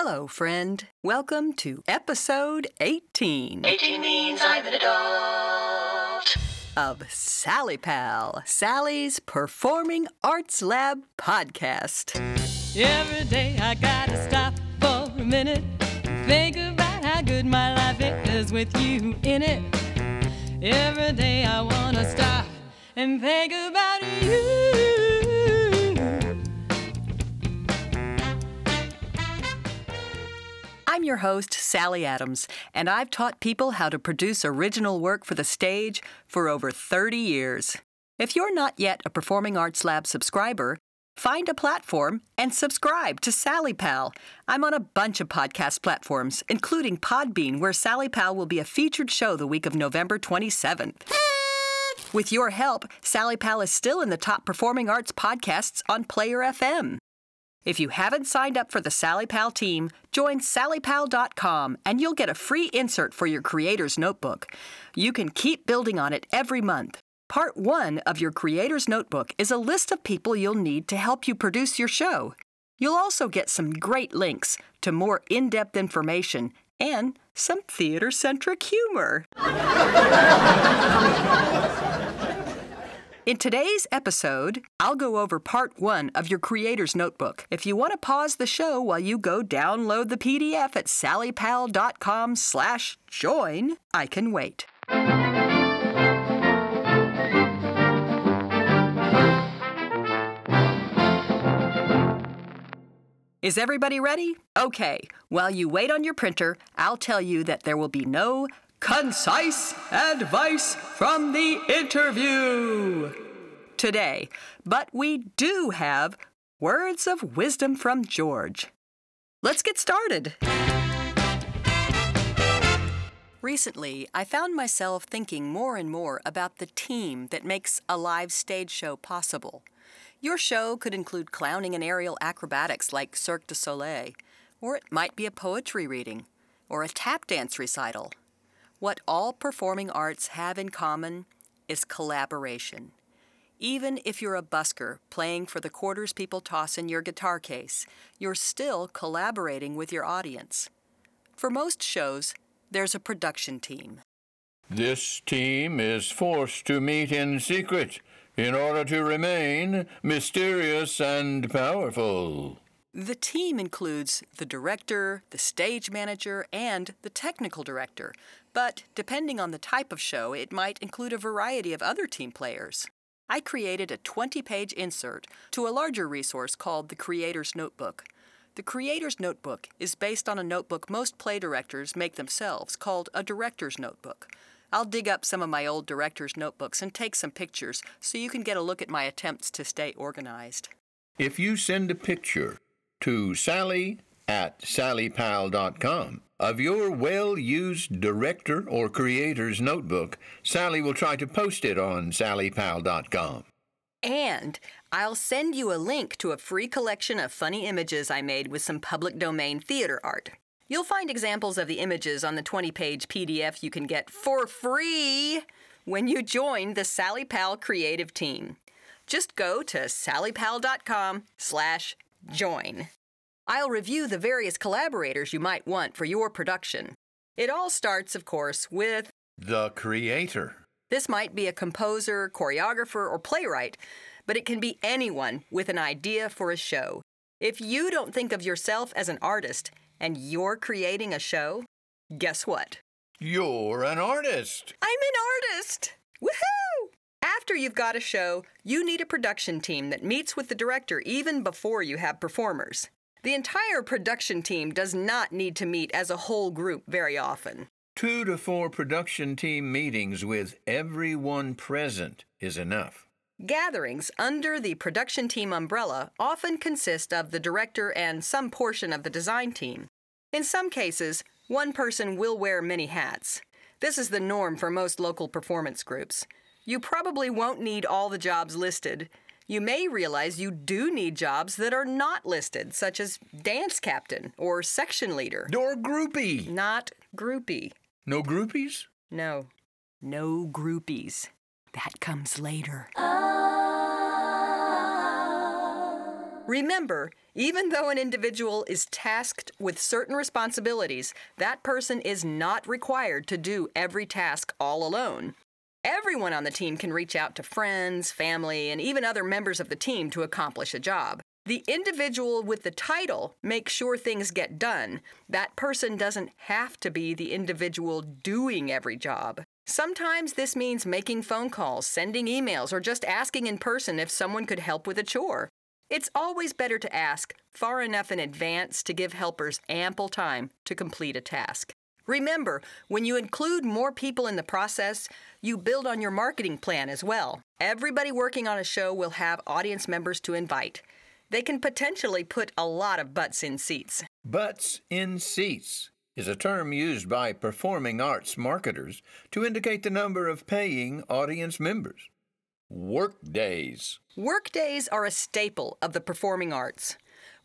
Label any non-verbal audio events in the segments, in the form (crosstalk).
Hello, friend. Welcome to episode 18 18 means I'm an adult. of Sally Pal, Sally's Performing Arts Lab podcast. Every day I gotta stop for a minute. Think about how good my life is with you in it. Every day I wanna stop and think about you. I'm your host, Sally Adams, and I've taught people how to produce original work for the stage for over 30 years. If you're not yet a Performing Arts Lab subscriber, find a platform and subscribe to Sally Pal. I'm on a bunch of podcast platforms, including Podbean, where Sally Pal will be a featured show the week of November 27th. With your help, Sally Pal is still in the top performing arts podcasts on Player FM. If you haven't signed up for the Sally Pal team, join sallypal.com and you'll get a free insert for your creator's notebook. You can keep building on it every month. Part one of your creator's notebook is a list of people you'll need to help you produce your show. You'll also get some great links to more in depth information and some theater centric humor. (laughs) In today's episode, I'll go over part one of your creator's notebook. If you want to pause the show while you go download the PDF at sallypal.com slash join, I can wait. Is everybody ready? Okay, while you wait on your printer, I'll tell you that there will be no concise advice from the interview today, but we do have words of wisdom from George. Let's get started. Recently, I found myself thinking more and more about the team that makes a live stage show possible. Your show could include clowning and aerial acrobatics like Cirque du Soleil, or it might be a poetry reading, or a tap dance recital. What all performing arts have in common is collaboration. Even if you're a busker playing for the quarters people toss in your guitar case, you're still collaborating with your audience. For most shows, there's a production team. This team is forced to meet in secret in order to remain mysterious and powerful. The team includes the director, the stage manager, and the technical director, but depending on the type of show, it might include a variety of other team players. I created a 20 page insert to a larger resource called the Creator's Notebook. The Creator's Notebook is based on a notebook most play directors make themselves called a director's notebook. I'll dig up some of my old director's notebooks and take some pictures so you can get a look at my attempts to stay organized. If you send a picture to Sally at sallypal.com of your well used director or creator's notebook, Sally will try to post it on sallypal.com. And I'll send you a link to a free collection of funny images I made with some public domain theater art. You'll find examples of the images on the 20 page PDF you can get for free when you join the Sally Pal creative team. Just go to sallypal.com slash join. I'll review the various collaborators you might want for your production. It all starts, of course, with The creator. this might be a composer, choreographer, or playwright, but it can be anyone with an idea for a show. If you don't think of yourself as an artist and you're creating a show, guess what? You're an artist. I'm an artist! Woohoo! After you've got a show, you need a production team that meets with the director even before you have performers. The entire production team does not need to meet as a whole group very often. Two to four production team meetings with everyone present is enough. Gatherings under the production team umbrella often consist of the director and some portion of the design team. In some cases, one person will wear many hats. This is the norm for most local performance groups. You probably won't need all the jobs listed. You may realize you do need jobs that are not listed, such as dance captain or section leader. Or groupie. Not groupie. No groupies? No. No groupies. That comes later. Remember, even though an individual is tasked with certain responsibilities, that person is not required to do every task all alone. Everyone on the team can reach out to friends, family, and even other members of the team to accomplish a job. The individual with the title makes sure things get done. That person doesn't have to be the individual doing every job. Sometimes this means making phone calls, sending emails, or just asking in person if someone could help with a chore. It's always better to ask far enough in advance to give helpers ample time to complete a task. Remember, when you include more people in the process, you build on your marketing plan as well. Everybody working on a show will have audience members to invite. They can potentially put a lot of butts in seats. Butts in seats is a term used by performing arts marketers to indicate the number of paying audience members. Work days. Work days are a staple of the performing arts.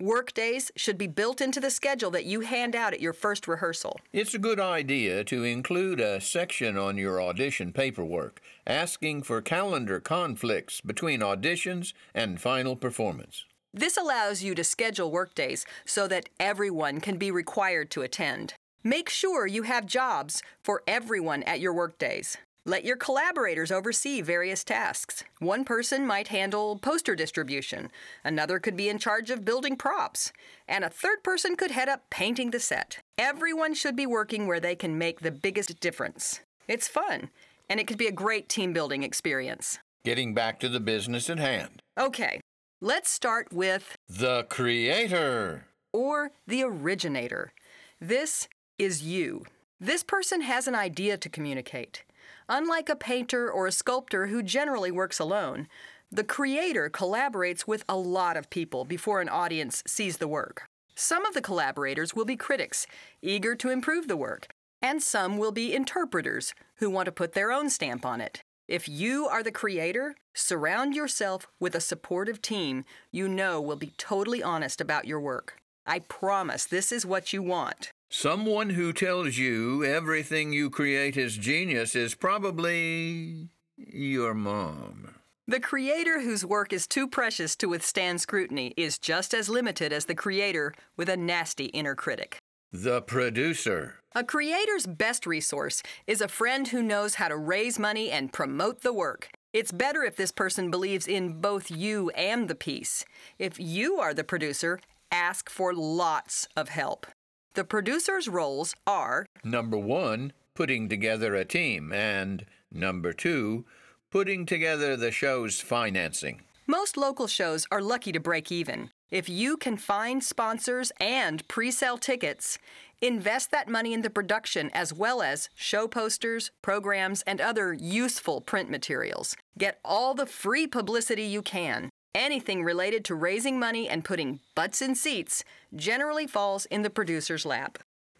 Work days should be built into the schedule that you hand out at your first rehearsal. It's a good idea to include a section on your audition paperwork asking for calendar conflicts between auditions and final performance. This allows you to schedule workdays so that everyone can be required to attend. Make sure you have jobs for everyone at your workdays. Let your collaborators oversee various tasks. One person might handle poster distribution, another could be in charge of building props, and a third person could head up painting the set. Everyone should be working where they can make the biggest difference. It's fun, and it could be a great team building experience. Getting back to the business at hand. Okay, let's start with The creator. or the originator. This is you. This person has an idea to communicate. Unlike a painter or a sculptor who generally works alone, the creator collaborates with a lot of people before an audience sees the work. Some of the collaborators will be critics, eager to improve the work, and some will be interpreters who want to put their own stamp on it. If you are the creator, surround yourself with a supportive team you know will be totally honest about your work. I promise this is what you want. Someone who tells you everything you create is genius is probably your mom. The creator whose work is too precious to withstand scrutiny is just as limited as the creator with a nasty inner critic. The producer. A creator's best resource is a friend who knows how to raise money and promote the work. It's better if this person believes in both you and the piece. If you are the producer, ask for lots of help. The producer's roles are Number one, putting together a team. And number two, putting together the show's financing. Most local shows are lucky to break even. If you can find sponsors and pre sale tickets, invest that money in the production as well as show posters, programs, and other useful print materials. Get all the free publicity you can. Anything related to raising money and putting butts in seats generally falls in the producer's lap.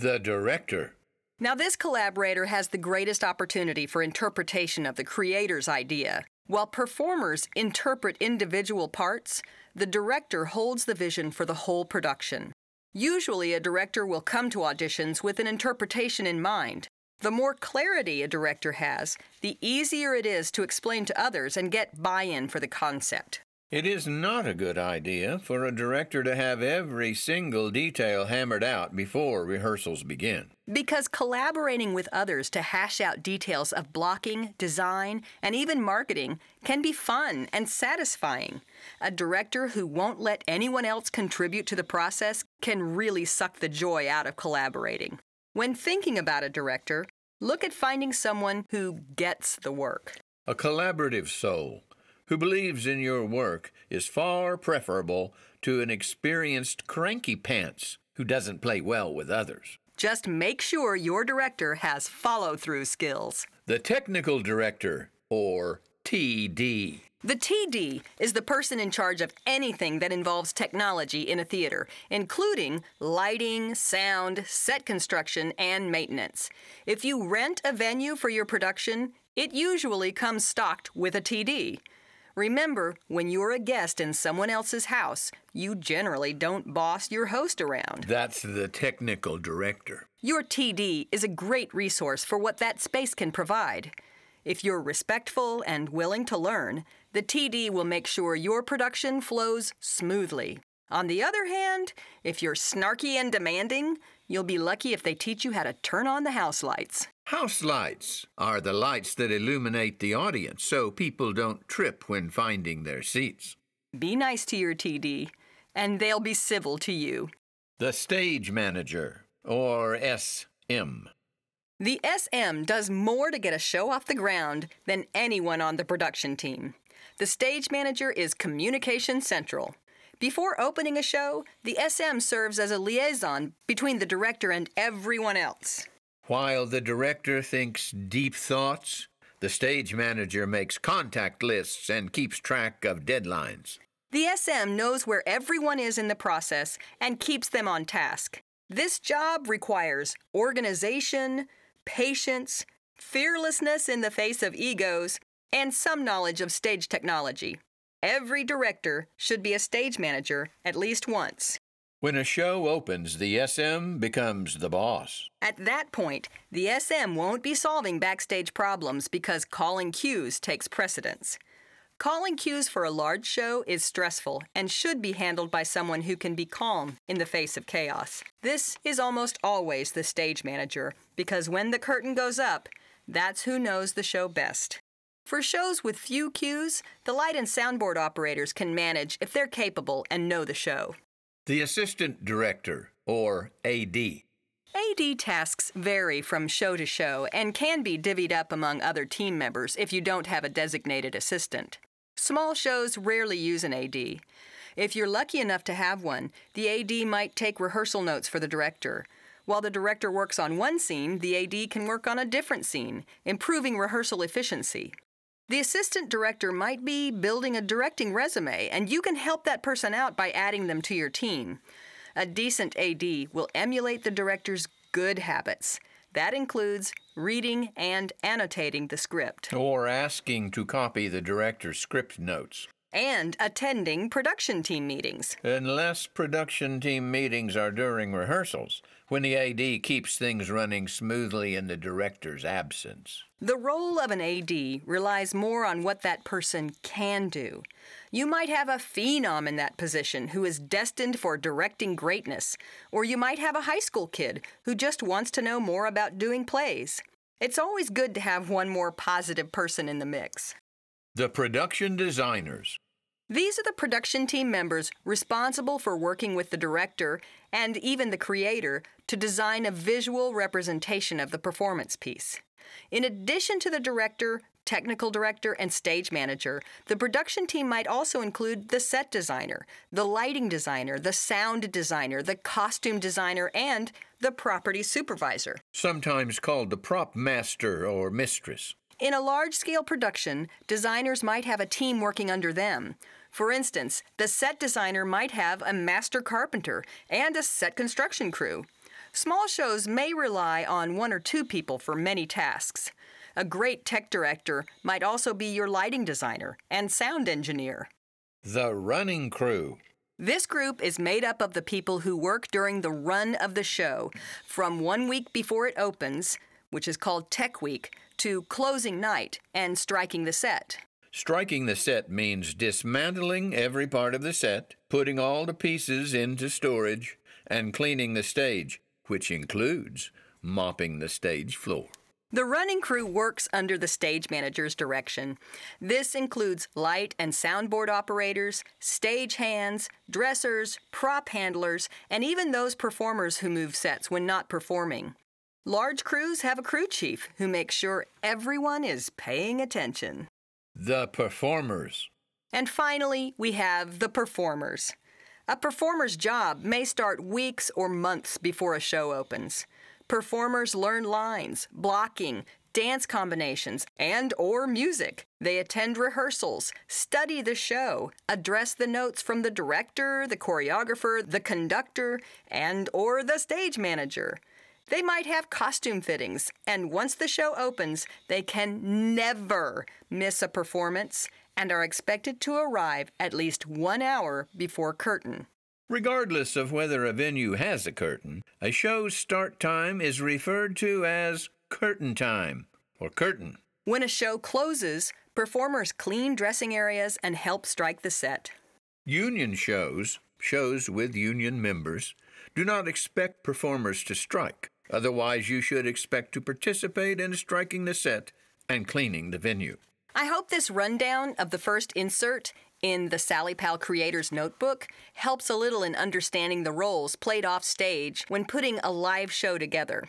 The director. Now, this collaborator has the greatest opportunity for interpretation of the creator's idea. While performers interpret individual parts, the director holds the vision for the whole production. Usually, a director will come to auditions with an interpretation in mind. The more clarity a director has, the easier it is to explain to others and get buy in for the concept. It is not a good idea for a director to have every single detail hammered out before rehearsals begin. Because collaborating with others to hash out details of blocking, design, and even marketing can be fun and satisfying. A director who won't let anyone else contribute to the process can really suck the joy out of collaborating. When thinking about a director, look at finding someone who gets the work. A collaborative soul who believes in your work is far preferable to an experienced cranky pants who doesn't play well with others. Just make sure your director has follow through skills. The technical director, or TD. The TD is the person in charge of anything that involves technology in a theater, including lighting, sound, set construction, and maintenance. If you rent a venue for your production, it usually comes stocked with a TD. Remember, when you're a guest in someone else's house, you generally don't boss your host around. That's the technical director. Your TD is a great resource for what that space can provide. If you're respectful and willing to learn, The TD will make sure your production flows smoothly. On the other hand, if you're snarky and demanding, you'll be lucky if they teach you how to turn on the house lights. House lights are the lights that illuminate the audience so people don't trip when finding their seats. Be nice to your TD, and they'll be civil to you. The stage manager, or SM. The SM does more to get a show off the ground than anyone on the production team. The stage manager is Communication Central. Before opening a show, the SM serves as a liaison between the director and everyone else. While the director thinks deep thoughts, the stage manager makes contact lists and keeps track of deadlines. The SM knows where everyone is in the process and keeps them on task. This job requires organization, patience, fearlessness in the face of egos, and some knowledge of stage technology. Every director should be a stage manager at least once. When a show opens, the SM becomes the boss. At that point, the SM won't be solving backstage problems because calling cues takes precedence. Calling cues for a large show is stressful and should be handled by someone who can be calm in the face of chaos. This is almost always the stage manager because when the curtain goes up, that's who knows the show best. For shows with few cues, the light and soundboard operators can manage if they're capable and know the show. The assistant director, or AD. AD tasks vary from show to show and can be divvied up among other team members if you don't have a designated assistant. Small shows rarely use an AD. If you're lucky enough to have one, the AD might take rehearsal notes for the director. While the director works on one scene, the AD can work on a different scene, improving rehearsal efficiency. The assistant director might be building a directing resume, and you can help that person out by adding them to your team. A decent AD will emulate the director's good habits. That includes reading and annotating the script, Or asking to copy the director's script notes. and attending production team meetings. Unless production team meetings are during rehearsals, when the AD keeps things running smoothly in the director's absence. The role of an AD relies more on what that person can do. You might have a phenom in that position who is destined for directing greatness, or you might have a high school kid who just wants to know more about doing plays. It's always good to have one more positive person in the mix. The production designers. These are the production team members responsible for working with the director and even the creator to design a visual representation of the performance piece. In addition to the director, technical director, and stage manager, the production team might also include the set designer, the lighting designer, the sound designer, the costume designer, and the property supervisor. sometimes called the prop master or mistress. In a large scale production, designers might have a team working under them. For instance, the set designer might have a master carpenter and a set construction crew. Small shows may rely on one or two people for many tasks. A great tech director might also be your lighting designer and sound engineer. The running crew. This group is made up of the people who work during the run of the show, from one week before it opens, which is called Tech Week, to closing night and striking the set. Striking the set means dismantling every part of the set, putting all the pieces into storage, and cleaning the stage, which includes mopping the stage floor. The running crew works under the stage manager's direction. This includes light and soundboard operators, stage hands, dressers, prop handlers, and even those performers who move sets when not performing. Large crews have a crew chief who makes sure everyone is paying attention. The performers. And finally, we have the performers. A performer's job may start weeks or months before a show opens. Performers learn lines, blocking, dance combinations, and or music. They attend rehearsals, study the show, address the notes from the director, the choreographer, the conductor, and or the stage manager. They might have costume fittings, and once the show opens, they can never miss a performance and are expected to arrive at least one hour before curtain. Regardless of whether a venue has a curtain, a show's start time is referred to as curtain time or curtain. When a show closes, Performers clean dressing areas and help strike the set. Union shows, shows with union members, do not expect performers to strike. Otherwise, you should expect to participate in striking the set and cleaning the venue. I hope this rundown of the first insert in the Sally Pal Creator's Notebook helps a little in understanding the roles played off stage when putting a live show together.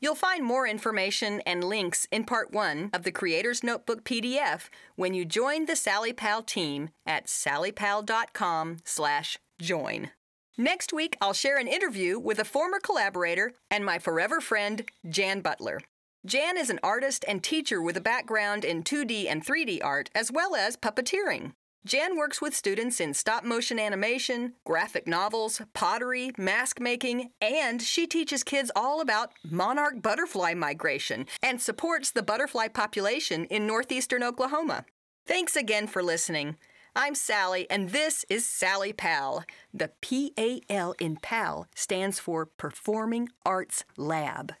You'll find more information and links in part one of the Creator's Notebook PDF when you join the Sally Pal team at sallypal.com slash join. Next week, I'll share an interview with a former collaborator and my forever friend, Jan Butler. Jan is an artist and teacher with a background in 2D and 3D art as well as puppeteering. Jan works with students in stop motion animation, graphic novels, pottery, mask making, and she teaches kids all about monarch butterfly migration and supports the butterfly population in northeastern Oklahoma. Thanks again for listening. I'm Sally, and this is Sally Pal. The P A L in PAL stands for Performing Arts Lab.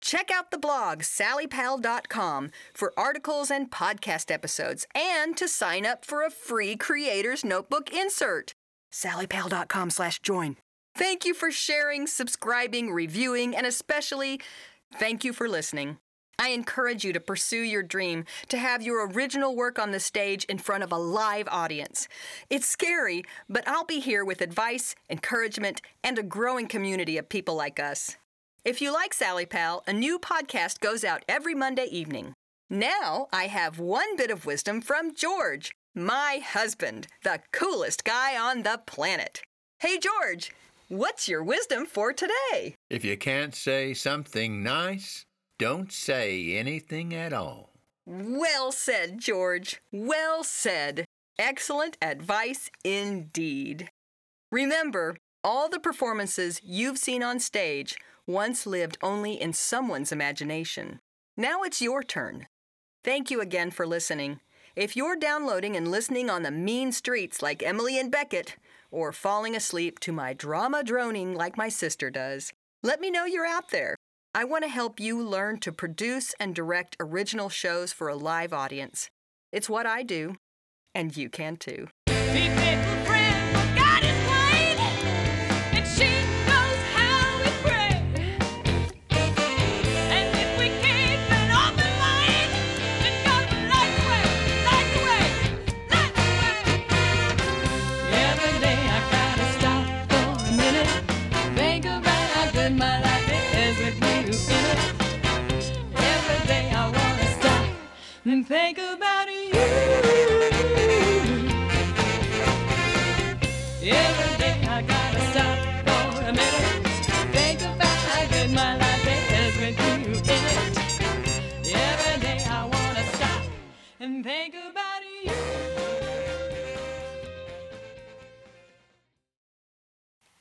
Check out the blog sallypal.com for articles and podcast episodes and to sign up for a free creator's notebook insert. sallypal.com slash join. Thank you for sharing, subscribing, reviewing, and especially thank you for listening. I encourage you to pursue your dream to have your original work on the stage in front of a live audience. It's scary, but I'll be here with advice, encouragement, and a growing community of people like us. If you like Sally Pal, a new podcast goes out every Monday evening. Now I have one bit of wisdom from George, my husband, the coolest guy on the planet. Hey, George, what's your wisdom for today? If you can't say something nice, don't say anything at all. Well said, George. Well said. Excellent advice indeed. Remember, all the performances you've seen on stage once lived only in someone's imagination. Now it's your turn. Thank you again for listening. If you're downloading and listening on the mean streets like Emily and Beckett, or falling asleep to my drama droning like my sister does, let me know you're out there. I want to help you learn to produce and direct original shows for a live audience. It's what I do, and you can too.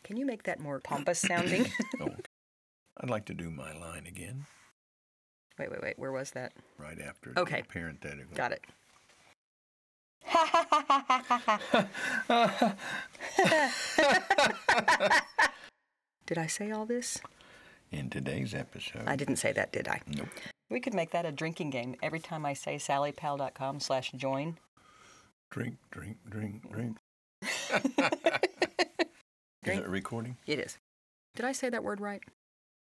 Can you make that more (coughs) pompous sounding? Oh, (laughs) I'd like to do my line again wait, wait, wait. Where was that? right after Okay. the parenthetical. Got it. (laughs) Did I say all this? In today's episode, I didn't say that, did I? Nope. We could make that a drinking game. Every time I say sallypal.com slash join. drink, drink, drink, drink. (laughs) Is it recording? It is. Did I say that word right?